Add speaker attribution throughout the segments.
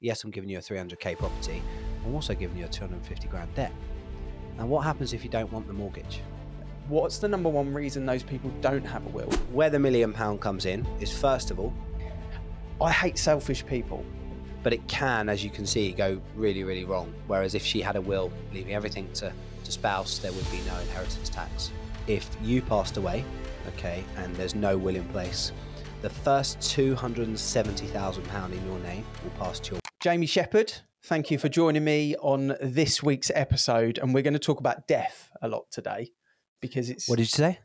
Speaker 1: yes, I'm giving you a 300k property, I'm also giving you a 250 grand debt. Now, what happens if you don't want the mortgage?
Speaker 2: What's the number one reason those people don't have a will?
Speaker 1: Where the million pound comes in is first of all,
Speaker 2: I hate selfish people.
Speaker 1: but it can, as you can see, go really, really wrong. Whereas if she had a will leaving everything to, to spouse, there would be no inheritance tax. If you passed away, okay, and there's no will in place, the first £270,000 in your name will pass to your
Speaker 2: Jamie Shepherd, thank you for joining me on this week's episode. And we're going to talk about death a lot today because it's.
Speaker 1: What did you say?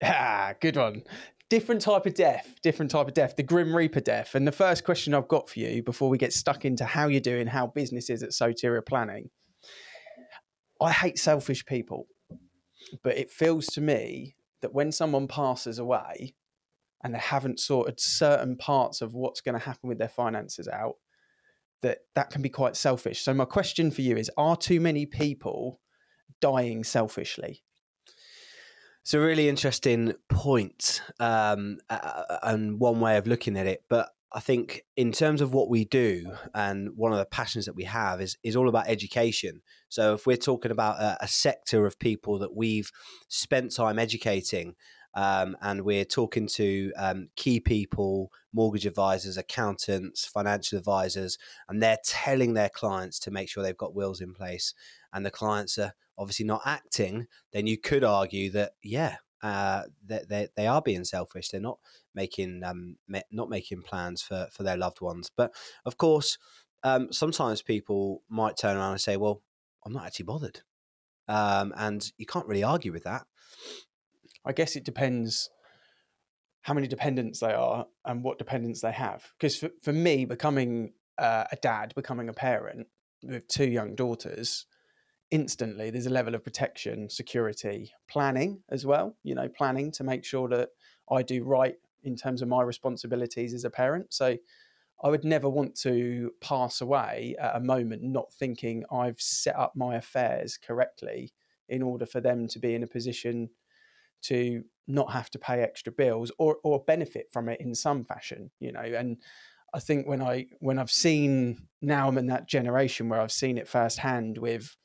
Speaker 2: Ah, good one. Different type of death, different type of death, the Grim Reaper death. And the first question I've got for you before we get stuck into how you're doing, how business is at Soteria Planning. I hate selfish people, but it feels to me that when someone passes away and they haven't sorted certain parts of what's going to happen with their finances out, that that can be quite selfish. So my question for you is: Are too many people dying selfishly?
Speaker 1: It's a really interesting point, um, and one way of looking at it. But I think in terms of what we do, and one of the passions that we have is is all about education. So if we're talking about a, a sector of people that we've spent time educating, um, and we're talking to um, key people, mortgage advisors, accountants, financial advisors, and they're telling their clients to make sure they've got wills in place, and the clients are obviously not acting, then you could argue that yeah, uh, they, they they are being selfish. They're not making um not making plans for for their loved ones. But of course, um, sometimes people might turn around and say, "Well, I'm not actually bothered," um, and you can't really argue with that.
Speaker 2: I guess it depends how many dependents they are and what dependents they have. Because for, for me, becoming uh, a dad, becoming a parent with two young daughters, instantly there's a level of protection, security, planning as well. You know, planning to make sure that I do right in terms of my responsibilities as a parent. So I would never want to pass away at a moment not thinking I've set up my affairs correctly in order for them to be in a position to not have to pay extra bills or or benefit from it in some fashion you know and i think when i when i've seen now i'm in that generation where i've seen it firsthand with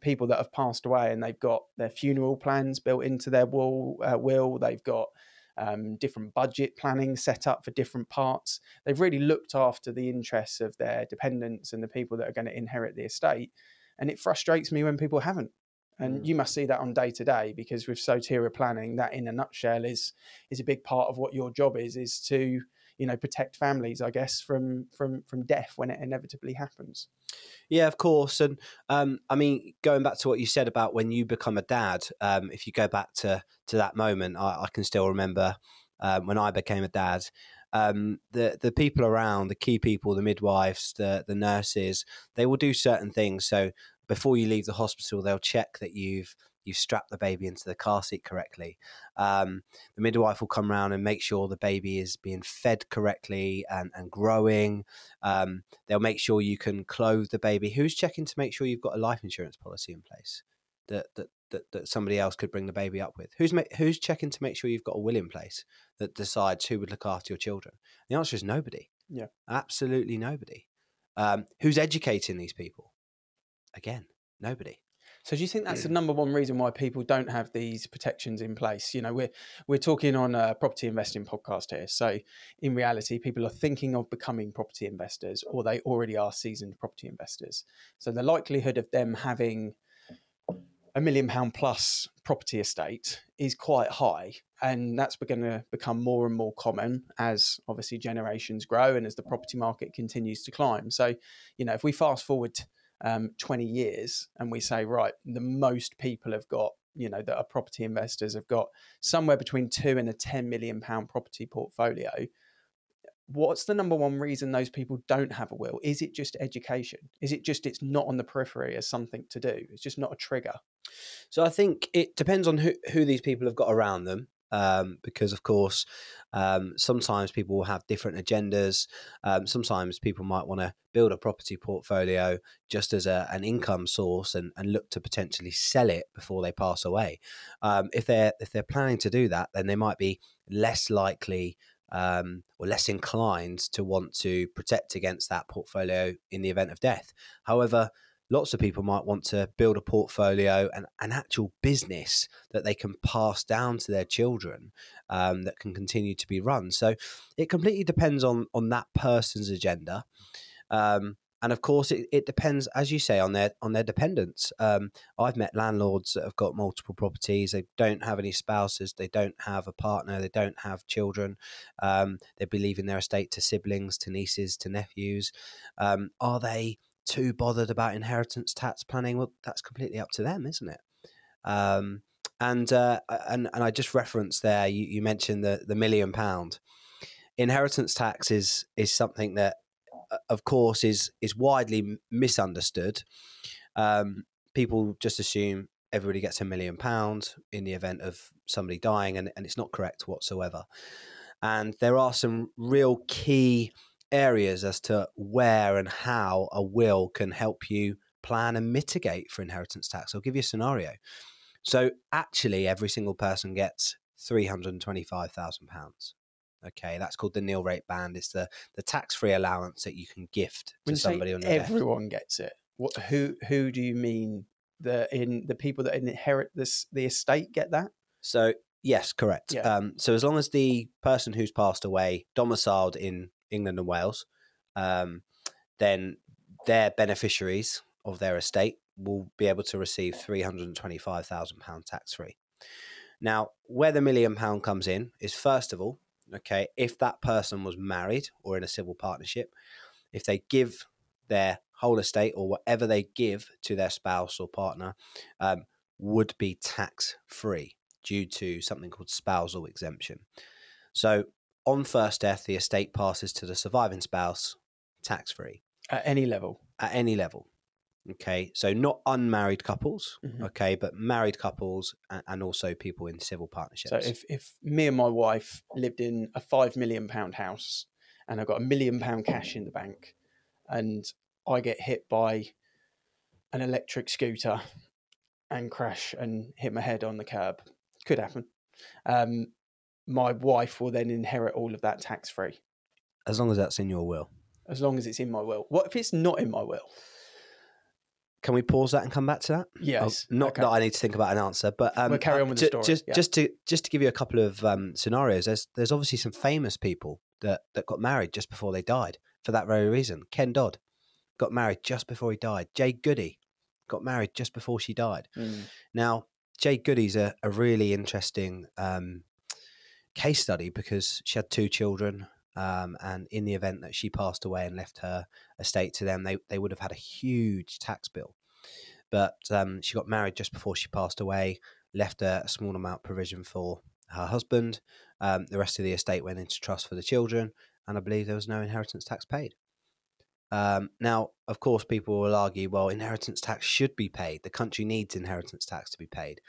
Speaker 2: people that have passed away and they've got their funeral plans built into their will uh, will they've got um, different budget planning set up for different parts. They've really looked after the interests of their dependents and the people that are going to inherit the estate and it frustrates me when people haven't and
Speaker 1: Mm.
Speaker 2: you must see that on day to day because with Soteria planning, that in a nutshell is is a big part of what your job is is to you know protect families, I guess, from from from death when it inevitably happens.
Speaker 1: Yeah, of course. And um, I mean, going back to what you said about when you become a dad, um, if you go back to to that moment, I, I can still remember um, when I became a dad. Um, the the people around, the key people, the midwives, the the nurses, they will do certain things. So before you leave the hospital, they'll check that you've you've strapped the baby into the car seat correctly. Um, the midwife will come around and make sure the baby is being fed correctly and, and growing. Um, they'll make sure you can clothe the baby. Who's checking to make sure you've got a life insurance policy in place that that that, that somebody else could bring the baby up with? Who's ma- who's checking to make sure you've got a will in place that decides who would look after your children? The answer is nobody.
Speaker 2: Yeah.
Speaker 1: absolutely nobody. Um, who's educating these people? Again, nobody.
Speaker 2: So do you think that's the mm. number one reason why people don't have these protections in place? You know, we're we're talking on a property investing podcast here. So in reality, people are thinking of becoming property investors or they already are seasoned property investors. So the likelihood of them having a million pound plus property estate is quite high. And that's going to become more and more common as obviously generations grow and as the property market continues to climb. So, you know, if we fast forward um, 20 years and we say, right, the most people have got, you know, that are property investors have got somewhere between two and a 10 million pound property portfolio. What's the number one reason those people don't have a will? Is it just education? Is it just it's not on the periphery as something to do? It's just not a trigger.
Speaker 1: So I think it depends on who, who these people have got around them. Um, because of course, um, sometimes people will have different agendas. Um, sometimes people might want to build a property portfolio just as a, an income source and, and look to potentially sell it before they pass away. Um, if they're if they're planning to do that, then they might be less likely um, or less inclined to want to protect against that portfolio in the event of death. However, lots of people might want to build a portfolio and an actual business that they can pass down to their children um, that can continue to be run. So it completely depends on on that person's agenda. Um, and of course, it, it depends, as you say, on their on their dependents. Um, I've met landlords that have got multiple properties. They don't have any spouses. They don't have a partner. They don't have children. Um, they'd be leaving their estate to siblings, to nieces, to nephews. Um, are they too bothered about inheritance tax planning? Well, that's completely up to them, isn't it? Um, and uh, and and I just referenced there. You, you mentioned the the million pound inheritance tax is is something that of course, is is widely misunderstood. Um, people just assume everybody gets a million pounds in the event of somebody dying, and, and it's not correct whatsoever. And there are some real key areas as to where and how a will can help you plan and mitigate for inheritance tax. I'll give you a scenario. So, actually, every single person gets £325,000. Okay, that's called the nil rate band. It's the the tax free allowance that you can gift
Speaker 2: when
Speaker 1: to somebody on
Speaker 2: your Everyone death. gets it. What? Who? Who do you mean? The in the people that inherit this the estate get that?
Speaker 1: So yes, correct. Yeah. Um, so as long as the person who's passed away domiciled in England and Wales, um, then their beneficiaries of their estate will be able to receive three hundred and twenty five thousand pound tax free. Now, where the million pound comes in is first of all okay, if that person was married or in a civil partnership, if they give their whole estate or whatever they give to their spouse or partner um, would be tax free due to something called spousal exemption. So, on first death, the estate passes to the surviving spouse tax free.
Speaker 2: At any level?
Speaker 1: At any level. Okay, so not unmarried couples, mm-hmm. okay, but married couples and, also people in civil partnerships.
Speaker 2: So if, if me and my wife lived in a five million pound house and I've got a million pound cash in the bank and I get hit by an electric scooter and crash and hit my head on the curb, could happen. Um, my wife will then inherit all of that tax free.
Speaker 1: As long as that's in your will.
Speaker 2: As long as it's in my will. What if it's not in my will?
Speaker 1: Can we pause that and come back to that?
Speaker 2: Oh, yes.
Speaker 1: Oh, not okay. that I need to think about an answer, but
Speaker 2: um, we'll carry on with the story.
Speaker 1: Just, yeah. just to just to give you a couple of um, scenarios. There's there's obviously some famous people that that got married just before they died for that very reason. Ken Dodd got married just before he died. Jade Goody got married just before she died. Mm. Now, Jade Goody's a, a really interesting um, case study because she had two children. Um, and in the event that she passed away and left her estate to them, they, they would have had a huge tax bill. But um, she got married just before she passed away, left a, a small amount provision for her husband. Um, the rest of the estate went into trust for the children, and I believe there was no inheritance tax paid. Um, now, of course, people will argue, well, inheritance tax should be paid. The country needs inheritance tax to be paid.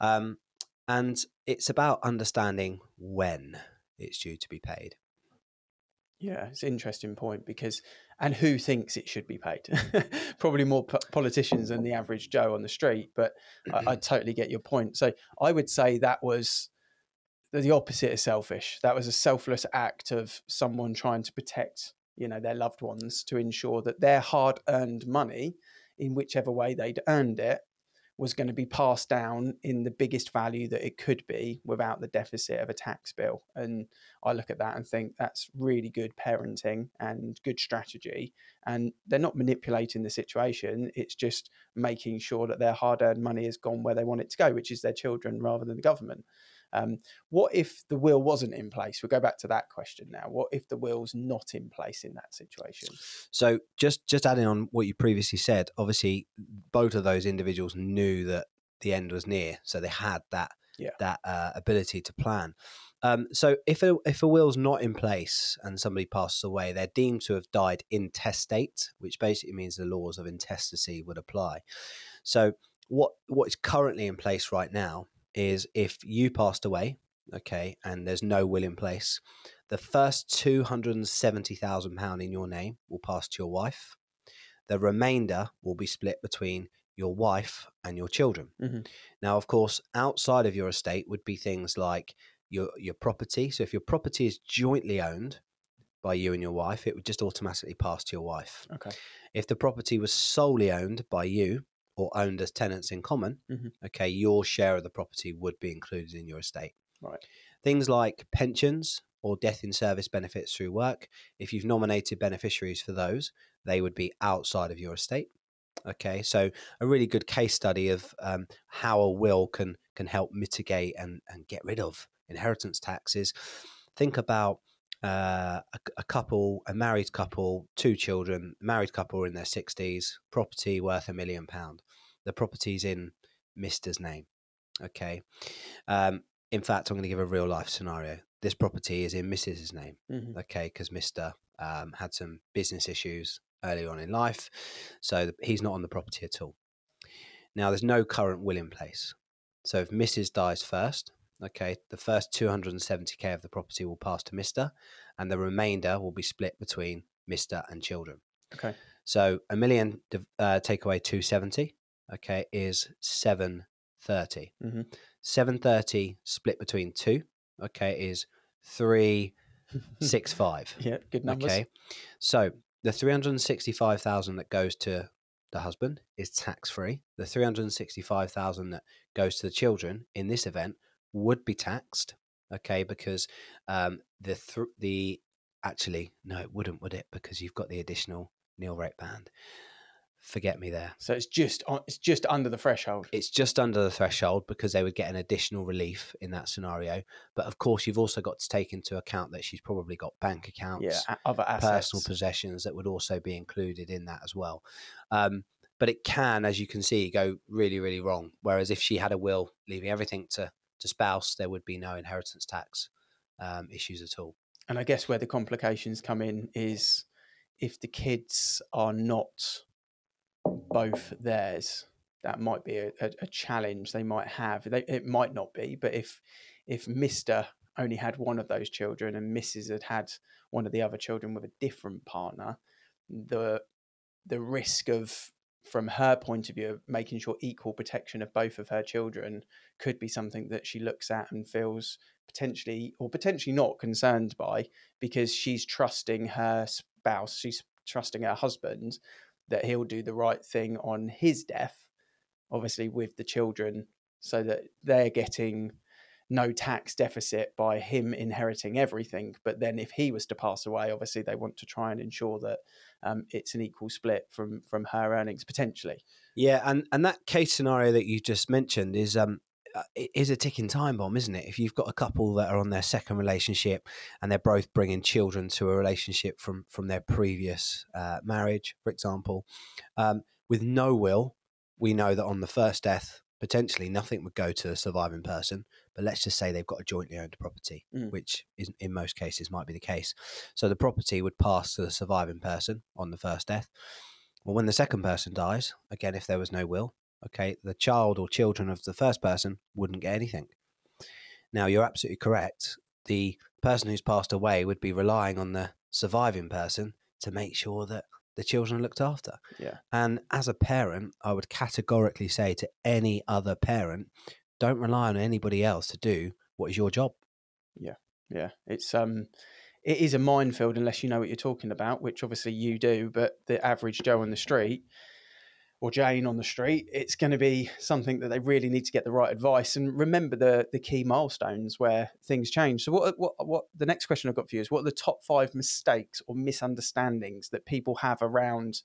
Speaker 1: Um, and it's about understanding when it's due to be paid.
Speaker 2: Yeah, it's an interesting point because, and who thinks it should be paid? Probably more po- politicians than the average Joe on the street, but I, I, totally get your point. So I would say that was the opposite of selfish. That was a selfless act of someone trying to protect, you know, their loved ones to ensure that their hard earned money, in whichever way they'd earned it, was going to be passed down in the biggest value that it could be without the deficit of a tax bill. And I look at that and think that's really good parenting and good strategy. And they're not manipulating the situation, it's just making sure that their hard earned money has gone where they want it to go, which is their children rather than the government. Um, what if the will wasn't in place? We'll go back to that question now. What if the will's not in place in that situation?
Speaker 1: So just just adding on what you previously said, obviously both of those individuals knew that the end was near, so they had that yeah. that uh, ability to plan. Um, so if a if a will's not in place and somebody passes away, they're deemed to have died intestate, which basically means the laws of intestacy would apply. So what what is currently in place right now is if you passed away, okay, and there's no will in place, the first two hundred and seventy thousand pound in your name will pass to your wife. The remainder will be split between your wife and your children. Mm-hmm. Now, of course, outside of your estate would be things like your your property. So if your property is jointly owned by you and your wife, it would just automatically pass to your wife.
Speaker 2: Okay.
Speaker 1: If the property was solely owned by you or owned as tenants in common,
Speaker 2: Mhm.
Speaker 1: okay, your share of the property would be included in your estate.
Speaker 2: Right.
Speaker 1: Things like pensions or death in service benefits through work, if you've nominated beneficiaries for those, they would be outside of your estate. Okay, so a really good case study of um, how a will can can help mitigate and, and get rid of inheritance taxes. Think about uh, a, a couple, a married couple, two children, married couple in their sixties, property worth a million pound. The property's in Mister's name. Okay, um, in fact, I'm going to give a real life scenario. This property is in Mrs.'s name
Speaker 2: Mhm.
Speaker 1: okay, because Mister um, had some business issues early on in life, so he's not on the property at all. Now, there's no current will in place, so if Mrs. dies first, okay, the first 270k of the property will pass to Mister, and the remainder will be split between Mister and children.
Speaker 2: Okay.
Speaker 1: So a million uh, take away 270, okay, is 730.
Speaker 2: Mhm.
Speaker 1: 730 split between two, okay, is 365.
Speaker 2: Yeah, good numbers.
Speaker 1: Okay. So the 365,000 that goes to the husband is tax free. The 365,000 that goes to the children in this event would be taxed. Okay, because um, the th- the actually no, it wouldn't, would it? Because you've got the additional nil rate band. Forget me there.
Speaker 2: So it's just on, it's just under the threshold.
Speaker 1: It's just under the threshold because they would get an additional relief in that scenario. But of course, you've also got to take into account that she's probably got bank accounts
Speaker 2: yeah, other assets.
Speaker 1: personal possessions that would also be included in that as well. Um, but it can, as you can see, go really, really wrong. Whereas if she had a will leaving everything to, to spouse, there would be no inheritance tax um, issues at all.
Speaker 2: And I guess where the complications come in is if the kids are not both theirs, that might be a, a, a challenge they might have. They, it might not be, but if if Mister only had one of those children and Mrs. had had one of the other children with a different partner, the the risk of from her point of view of making sure equal protection of both of her children could be something that she looks at and feels potentially or potentially not concerned by because she's trusting her spouse she's trusting her husband that he'll do the right thing on his death obviously with the children so that they're getting no tax deficit by him inheriting everything. But then if he was to pass away obviously they want to try and ensure that um, it's an equal split from from her earnings potentially.
Speaker 1: Yeah, and, and that case scenario that you just mentioned is um it is a ticking time bomb, isn't it? If you've got a couple that are on their second relationship and they're both bringing children to a relationship from from their previous uh, marriage, for example, um, with no will, we know that on the first death, potentially nothing would go to the surviving person. But let's just say they've got a jointly owned property,
Speaker 2: Mm.
Speaker 1: which is, in most cases might be the case. So the property would pass to the surviving person on the first death. Well, when the second person dies, again, if there was no will, okay, the child or children of the first person wouldn't get anything. Now, you're absolutely correct. The person who's passed away would be relying on the surviving person to make sure that the children are looked after.
Speaker 2: Yeah.
Speaker 1: And as a parent, I would categorically say to any other parent, don't rely on anybody else to do what is your job.
Speaker 2: yeah Yeah. it's um it is a minefield unless you know what you're talking about which obviously you do but the average joe on the street or jane on the street it's going to be something that they really need to get the right advice and remember the the key milestones where things change. So what what what the next question i've got for you is what are the top five mistakes or misunderstandings that people have around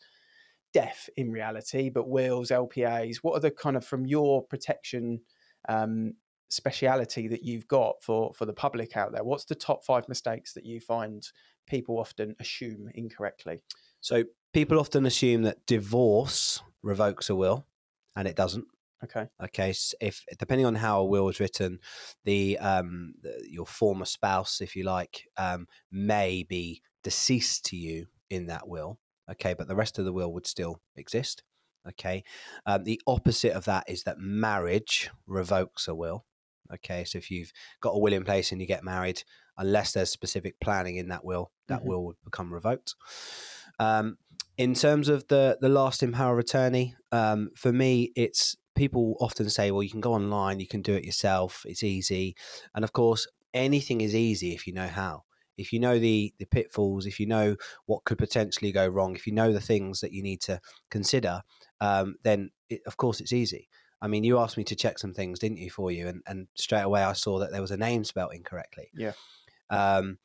Speaker 2: death in reality but wills lpas what are the kind of from your protection um, speciality that you've got for for the public out there what's the top five mistakes that you find people often assume incorrectly?
Speaker 1: So people often assume that divorce revokes a will, and it doesn't.
Speaker 2: okay
Speaker 1: Okay, s- if depending on how a will is written, the, um, the your former spouse, if you like, um, may be deceased to you in that will. Okay, but the rest of the will would still exist. Okay, um, the opposite of that is that marriage revokes a will. Okay, so if you've got a will in place and you get married, unless there's specific planning in that will, that
Speaker 2: Mhm.
Speaker 1: will would become revoked. Um, in terms of the the lasting power of attorney, um, for me, it's people often say, well, you can go online, you can do it yourself, it's easy, and of course, anything is easy if you know how. If you know the the pitfalls, if you know what could potentially go wrong, if you know the things that you need to consider, um, then it, of course it's easy. I mean, you asked me to check some things, didn't you, for you? And, and straight away I saw that there was a name spelled incorrectly.
Speaker 2: Yeah.
Speaker 1: Um,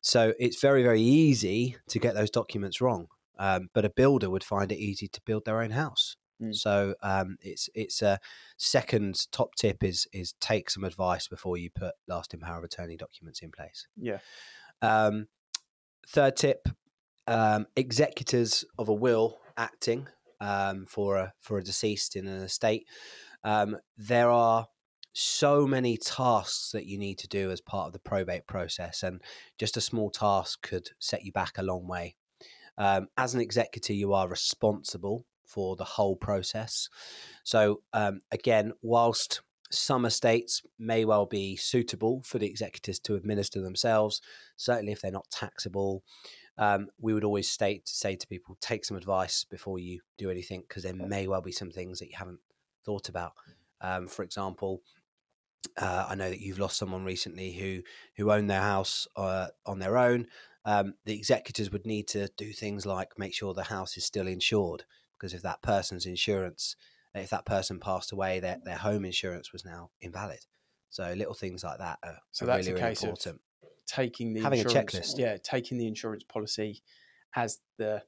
Speaker 1: so it's very, very easy to get those documents wrong. Um, but a builder would find it easy to build their own house.
Speaker 2: Mm.
Speaker 1: So um, it's it's a second top tip is is take some advice before you put lasting power of attorney documents in place.
Speaker 2: Yeah.
Speaker 1: Um, third tip: um, executors of a will acting um, for a for a deceased in an estate. Um, there are so many tasks that you need to do as part of the probate process, and just a small task could set you back a long way. Um, as an executor, you are responsible for the whole process. So, um, again, whilst some estates may well be suitable for the executors to administer themselves, certainly if they're not taxable, um, we would always state say to people take some advice before you do anything because there may well be some things that you haven't thought about. Um, for example, uh, I know that you've lost someone recently who who owned their house uh, on their own. Um, the executors would need to do things like make sure the house is still insured because if that person's insurance, if that person passed away, their their home insurance was now invalid. So little things like that are,
Speaker 2: So
Speaker 1: are really,
Speaker 2: a
Speaker 1: really important.
Speaker 2: taking the
Speaker 1: Having a
Speaker 2: insurance,
Speaker 1: checklist.
Speaker 2: Yeah, taking the insurance policy as the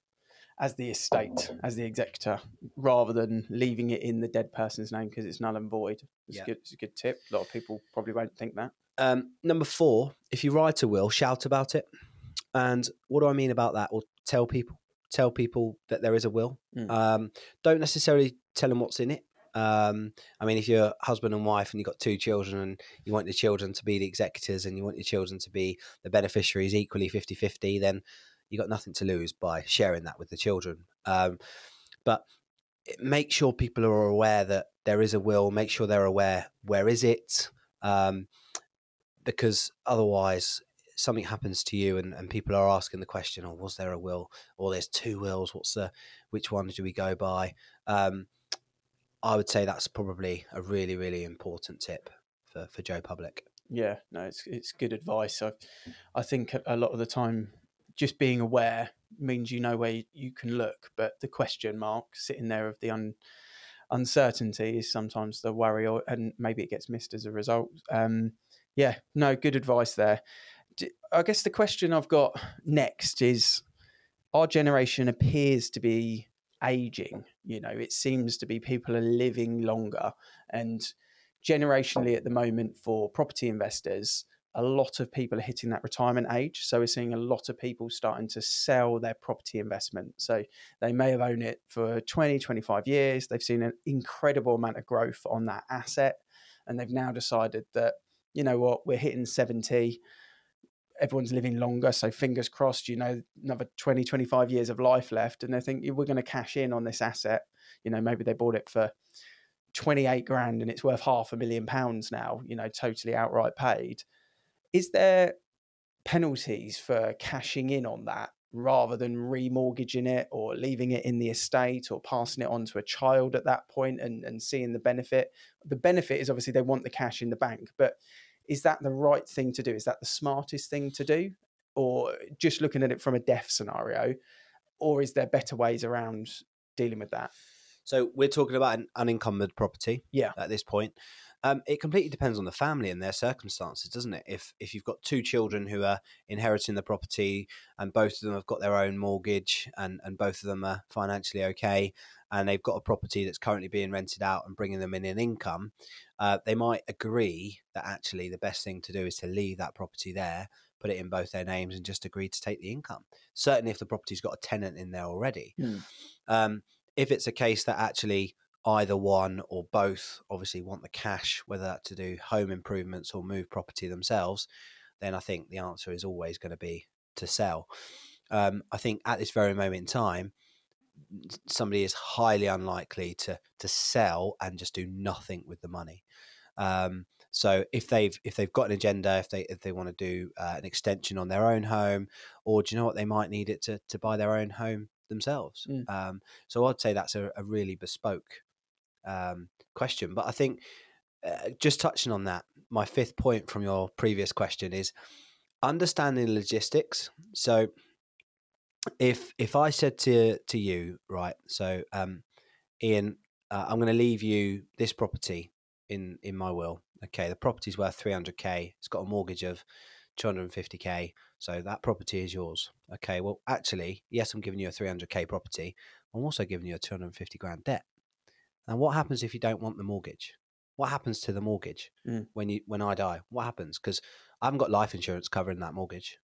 Speaker 2: as the estate, as the executor, rather than leaving it in the dead person's name because it's null and void. It's,
Speaker 1: Yeah.
Speaker 2: a good, it's a good tip. A lot of people probably won't think that.
Speaker 1: Um, number four, if you write a will, shout about it. And what do I mean about that? Or tell people, tell people that there is a will.
Speaker 2: Mm.
Speaker 1: Um, don't necessarily tell them what's in it. Um, I mean, if you're husband and wife and you've got two children and you want your children to be the executors and you want your children to be the beneficiaries equally 50 50, then you've got nothing to lose by sharing that with the children. Um, but make sure people are aware that there is a will, make sure they're aware where is it. Um, because otherwise something happens to you and, and people are asking the question oh was there a will or there's two wills what's the which one do we go by um, i would say that's probably a really really important tip for, for joe public
Speaker 2: Yeah, no, it's it's good advice. I I think a- lot of the time, just being aware means you know where you can look, but the question mark sitting there of the un, uncertainty is sometimes the worry, or and maybe it gets missed as a result. Um, yeah, no, good advice there. I guess the question I've got next is: Our generation appears to be aging. You know, it seems to be people are living longer and generationally at the moment for property investors, a lot of people are hitting that retirement age. So we're seeing a lot of people starting to sell their property investment. So they may have owned it for 20, 25 years. They've seen an incredible amount of growth on that asset. And they've now decided that, you know what, we're hitting 70. Everyone's living longer. So fingers crossed, you know, another 20, 25 years of life left. And they think we're going to cash in on this asset. You know, maybe they bought it for 28 grand and it's worth half a million pounds now, you know, totally outright paid. Is there penalties for cashing in on that rather than remortgaging it or leaving it in the estate or passing it on to a child at that point and, and seeing the benefit? The benefit is obviously they want the cash in the bank, but is that the right thing to do? Is that the smartest thing to do? Or just looking at it from a death scenario? Or is there better ways around dealing with that?
Speaker 1: so we're talking about an unencumbered property
Speaker 2: Yeah.
Speaker 1: at this point um, it completely depends on the family and their circumstances doesn't it? If if you've got two children who are inheriting the property and both of them have got their own mortgage and and both of them are financially okay and they've got a property that's currently being rented out and bringing them in an income uh, they might agree that actually the best thing to do is to leave that property there put it in both their names and just agree to take the income. Certainly if the property's got a tenant in there already.
Speaker 2: Hmm.
Speaker 1: um, if it's a case that actually either one or both obviously want the cash, whether that to do home improvements or move property themselves, then I think the answer is always going to be to sell. Um, I think at this very moment in time, somebody is highly unlikely to to sell and just do nothing with the money. Um, so if they've if they've got an agenda, if they if they want to do uh, an extension on their own home, or do you know what they might need it to to buy their own home themselves.
Speaker 2: Mm.
Speaker 1: Um, so I'd say that's a, a really bespoke um, question. But I think uh, just touching on that, my fifth point from your previous question is understanding logistics. So if if I said to to you, right, so um, Ian, uh, I'm going to leave you this property in in my will. Okay, the property's worth 300k. It's got a mortgage of 250k. So that property is yours. Okay, well, actually, yes, I'm giving you a 300k property. I'm also giving you a 250 grand debt. And what happens if you don't want the mortgage? What happens to the mortgage
Speaker 2: Mm.
Speaker 1: when you when I die? What happens? Because I haven't got life insurance covering that mortgage.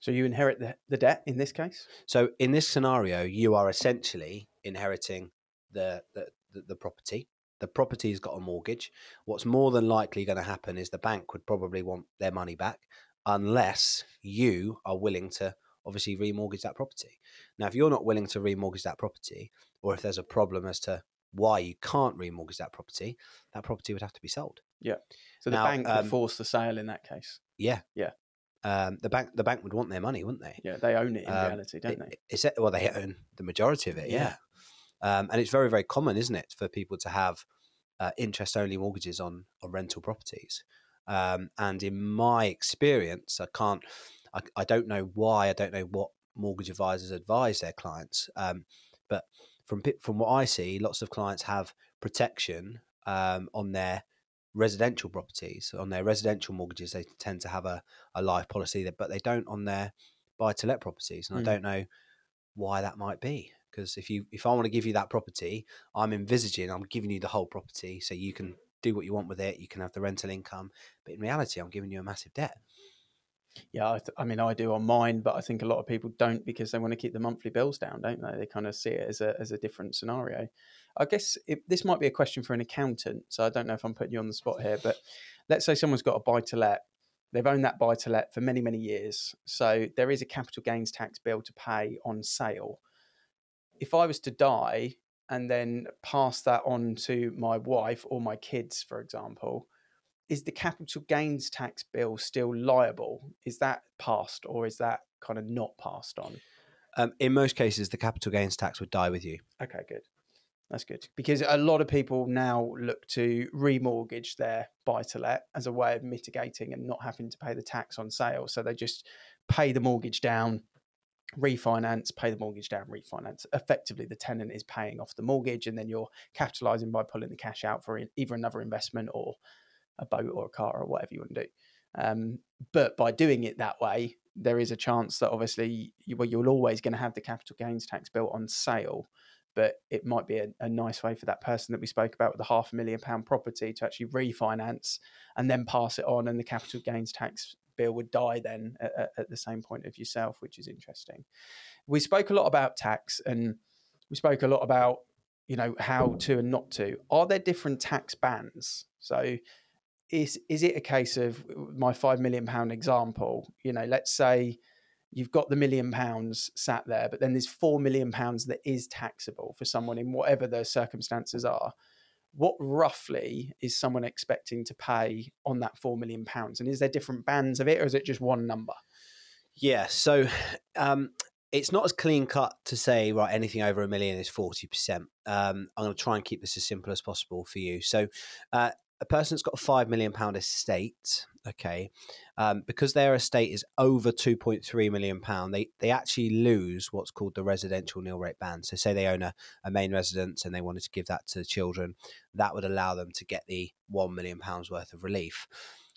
Speaker 2: So you inherit the, the debt in this case.
Speaker 1: So in this scenario, you are essentially inheriting the the, the, the property. The property's got a mortgage. What's more than likely going to happen is the bank would probably want their money back unless you are willing to obviously remortgage that property. Now, if you're not willing to remortgage that property, or if there's a problem as to why you can't remortgage that property, that property would have to be sold. Yeah.
Speaker 2: So the
Speaker 1: Now,
Speaker 2: bank
Speaker 1: um,
Speaker 2: would force the sale in that case.
Speaker 1: Yeah,
Speaker 2: Yeah.
Speaker 1: Um, the bank the bank would want their money, wouldn't they?
Speaker 2: Yeah, they own it in
Speaker 1: Um,
Speaker 2: reality, don't they?
Speaker 1: It- It's well, they own the majority of it, yeah.
Speaker 2: Yeah.
Speaker 1: Um, and it's very, very common, isn't it, for people to have uh, interest-only mortgages on on rental properties. Um, and in my experience, I can't, I, I don't know why, I don't know what mortgage advisors advise their clients, um, but from from what I see, lots of clients have protection um, on their residential properties on their residential mortgages they tend to have a, a life policy that but they don't on their buy to let properties and
Speaker 2: Mm.
Speaker 1: i don't know why that might be because if you if i want to give you that property i'm envisaging i'm giving you the whole property so you can do what you want with it you can have the rental income but in reality i'm giving you a massive debt
Speaker 2: Yeah, I, th- I mean, I do on mine, but I think a lot of people don't because they want to keep the monthly bills down, don't they? They kind of see it as a as a different scenario. I guess it, this might be a question for an accountant, so I don't know if I'm putting you on the spot here, but let's say someone's got a buy to let. They've owned that buy to let for many, many years. So there is a capital gains tax bill to pay on sale. If I was to die and then pass that on to my wife or my kids, for example, is the capital gains tax bill still liable? Is that passed or is that kind of not passed on?
Speaker 1: um, in most cases the capital gains tax would die with you
Speaker 2: Okay, good. That's good because a lot of people now look to remortgage their buy to let as a way of mitigating and not having to pay the tax on sale. So they just pay the mortgage down, refinance, pay the mortgage down, refinance. Effectively, the tenant is paying off the mortgage, and then you're capitalizing by pulling the cash out for either another investment or a boat or a car or whatever you want to do. Um, but by doing it that way, there is a chance that obviously you, well, you're always going to have the capital gains tax bill on sale but it might be a, a nice way for that person that we spoke about with the half a million pound property to actually refinance and then pass it on, and the capital gains tax bill would die then at, at- the same point of yourself, which is interesting. We spoke a lot about tax, and we spoke a lot about you know how to and not to. Are there different tax bands? So is is it a case of my five million pound example? You know, let's say you've got the million pounds sat there, but then there's four million pounds that is taxable for someone in whatever the circumstances are. What roughly is someone expecting to pay on that four million pounds? And is there different bands of it, or is it just one number?
Speaker 1: Yeah, so um, it's not as clean cut to say right anything over a million is forty percent. Um, I'm going to try and keep this as simple as possible for you. So, uh, a person that's got a five million pound estate, okay, um, because their estate is over two point three million pound, they they actually lose what's called the residential nil rate band. So, say they own a, a main residence and they wanted to give that to the children, that would allow them to get the one million pounds worth of relief.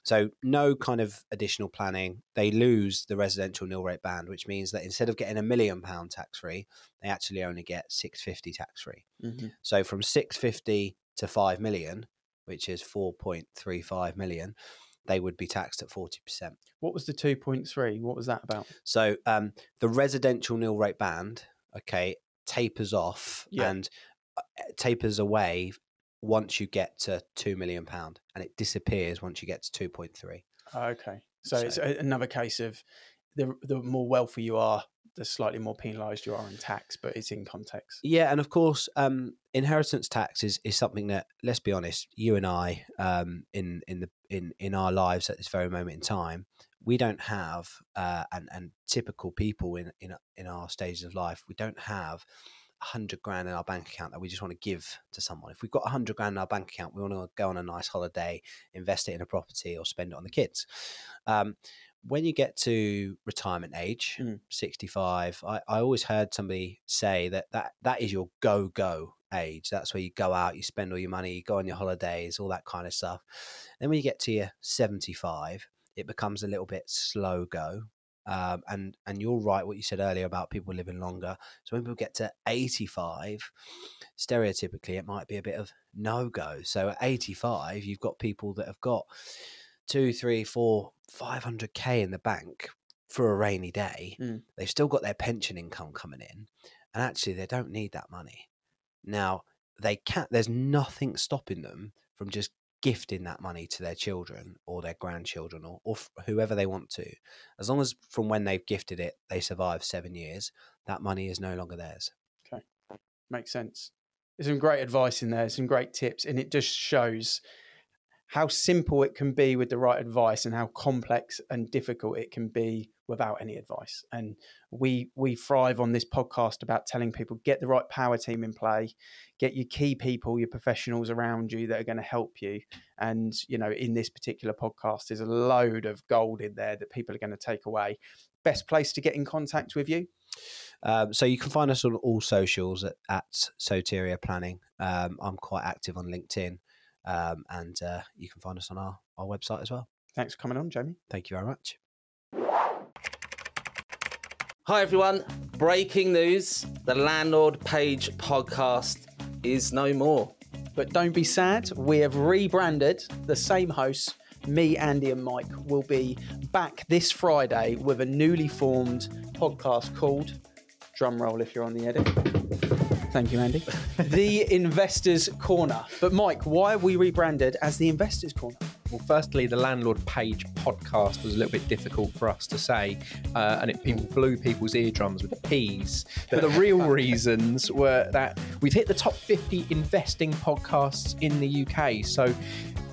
Speaker 1: So no kind of additional planning. They lose the residential nil rate band, which means that instead of getting a million pound tax free, they actually only get six fifty tax free. So from six fifty to five million, which is four point three five million, they would be taxed at forty percent.
Speaker 2: What was the two point three? What was that about?
Speaker 1: So um, the residential nil rate band, okay, tapers off
Speaker 2: Yeah.
Speaker 1: and uh, tapers away once you get to two million pound, and it disappears once you get to two point three.
Speaker 2: Okay, so, it's
Speaker 1: So-
Speaker 2: a- another case of the the more wealthy you are, the slightly more penalised you are in tax, but it's in context.
Speaker 1: Yeah, and of course, um, inheritance tax is, is something that, let's be honest, you and I, um, in in the in in our lives at this very moment in time, we don't have, uh, and and typical people in in in our stages of life, we don't have 100 grand in our bank account that we just want to give to someone. If we've got 100 grand in our bank account, we want to go on a nice holiday, invest it in a property, or spend it on the kids. Um, when you get to retirement age,
Speaker 2: Mm.
Speaker 1: 65, I, I always heard somebody say that, that that is your go go age. That's where you go out, you spend all your money, you go on your holidays, all that kind of stuff. Then when you get to your 75, it becomes a little bit slow go. Um, and and you're right what you said earlier about people living longer. So when people get to 85, stereotypically it might be a bit of no go. So at 85, you've got people that have got two, three, four, 500k in the bank for a rainy day.
Speaker 2: Mm.
Speaker 1: They've still got their pension income coming in, and actually they don't need that money. Now they can't. There's nothing stopping them from just gifting that money to their children or their grandchildren or, or f- whoever they want to as long as from when they've gifted it they survive seven years that money is no longer theirs okay
Speaker 2: Makes sense. There's some great advice in there, some great tips, and it just shows how simple it can be with the right advice and how complex and difficult it can be without any advice. And we we thrive on this podcast about telling people get the right power team in play, get your key people, your professionals around you that are going to help you. And you know, in this particular podcast, there's a load of gold in there that people are going to take away. Best place to get in contact with you?
Speaker 1: Um, so you can find us on all socials at, at Soteria Planning. Um, I'm quite active on LinkedIn, um, and uh, you can find us on our, our website as well.
Speaker 2: Thanks for coming on, Jamie.
Speaker 1: Thank you very much.
Speaker 3: Hi everyone, breaking news the Landlord Page podcast is no more.
Speaker 2: But don't be sad, we have rebranded the same hosts. Me, Andy, and Mike will be back this Friday with a newly formed podcast called Drum Roll if you're on the edit. Thank you, Andy. the Investors Corner. But, Mike, why have we rebranded as the Investors Corner?
Speaker 4: Well, firstly, the landlord page podcast was a little bit difficult for us to say, uh, and it blew people's eardrums with the P's. But the real reasons were that we've hit the top 50 investing podcasts in the UK. So,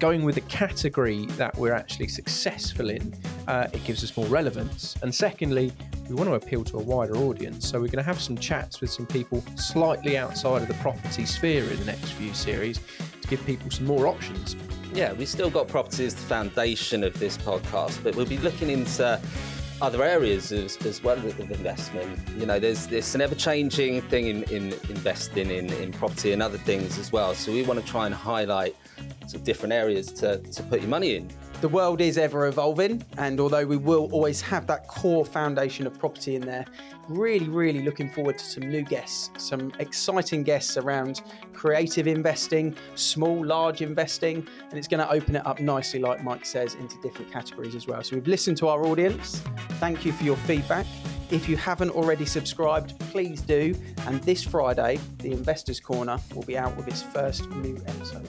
Speaker 4: going with a category that we're actually successful in, uh, it gives us more relevance. And secondly, we want to appeal to a wider audience. So, we're going to have some chats with some people slightly outside of the property sphere in the next few series to give people some more options.
Speaker 3: Yeah, we've still got property as the foundation of this podcast, but we'll be looking into other areas as, as well of investment. You know, there's this an ever-changing thing in, in investing in, in property and other things as well. So we want to try and highlight some different areas to, to put your money in.
Speaker 2: The world is ever evolving, and although we will always have that core foundation of property in there, really, really looking forward to some new guests, some exciting guests around creative investing, small, large investing, and it's going to open it up nicely, like Mike says, into different categories as well. So we've listened to our audience. Thank you for your feedback. If you haven't already subscribed, please do. And this Friday, the Investors Corner will be out with its first new episode.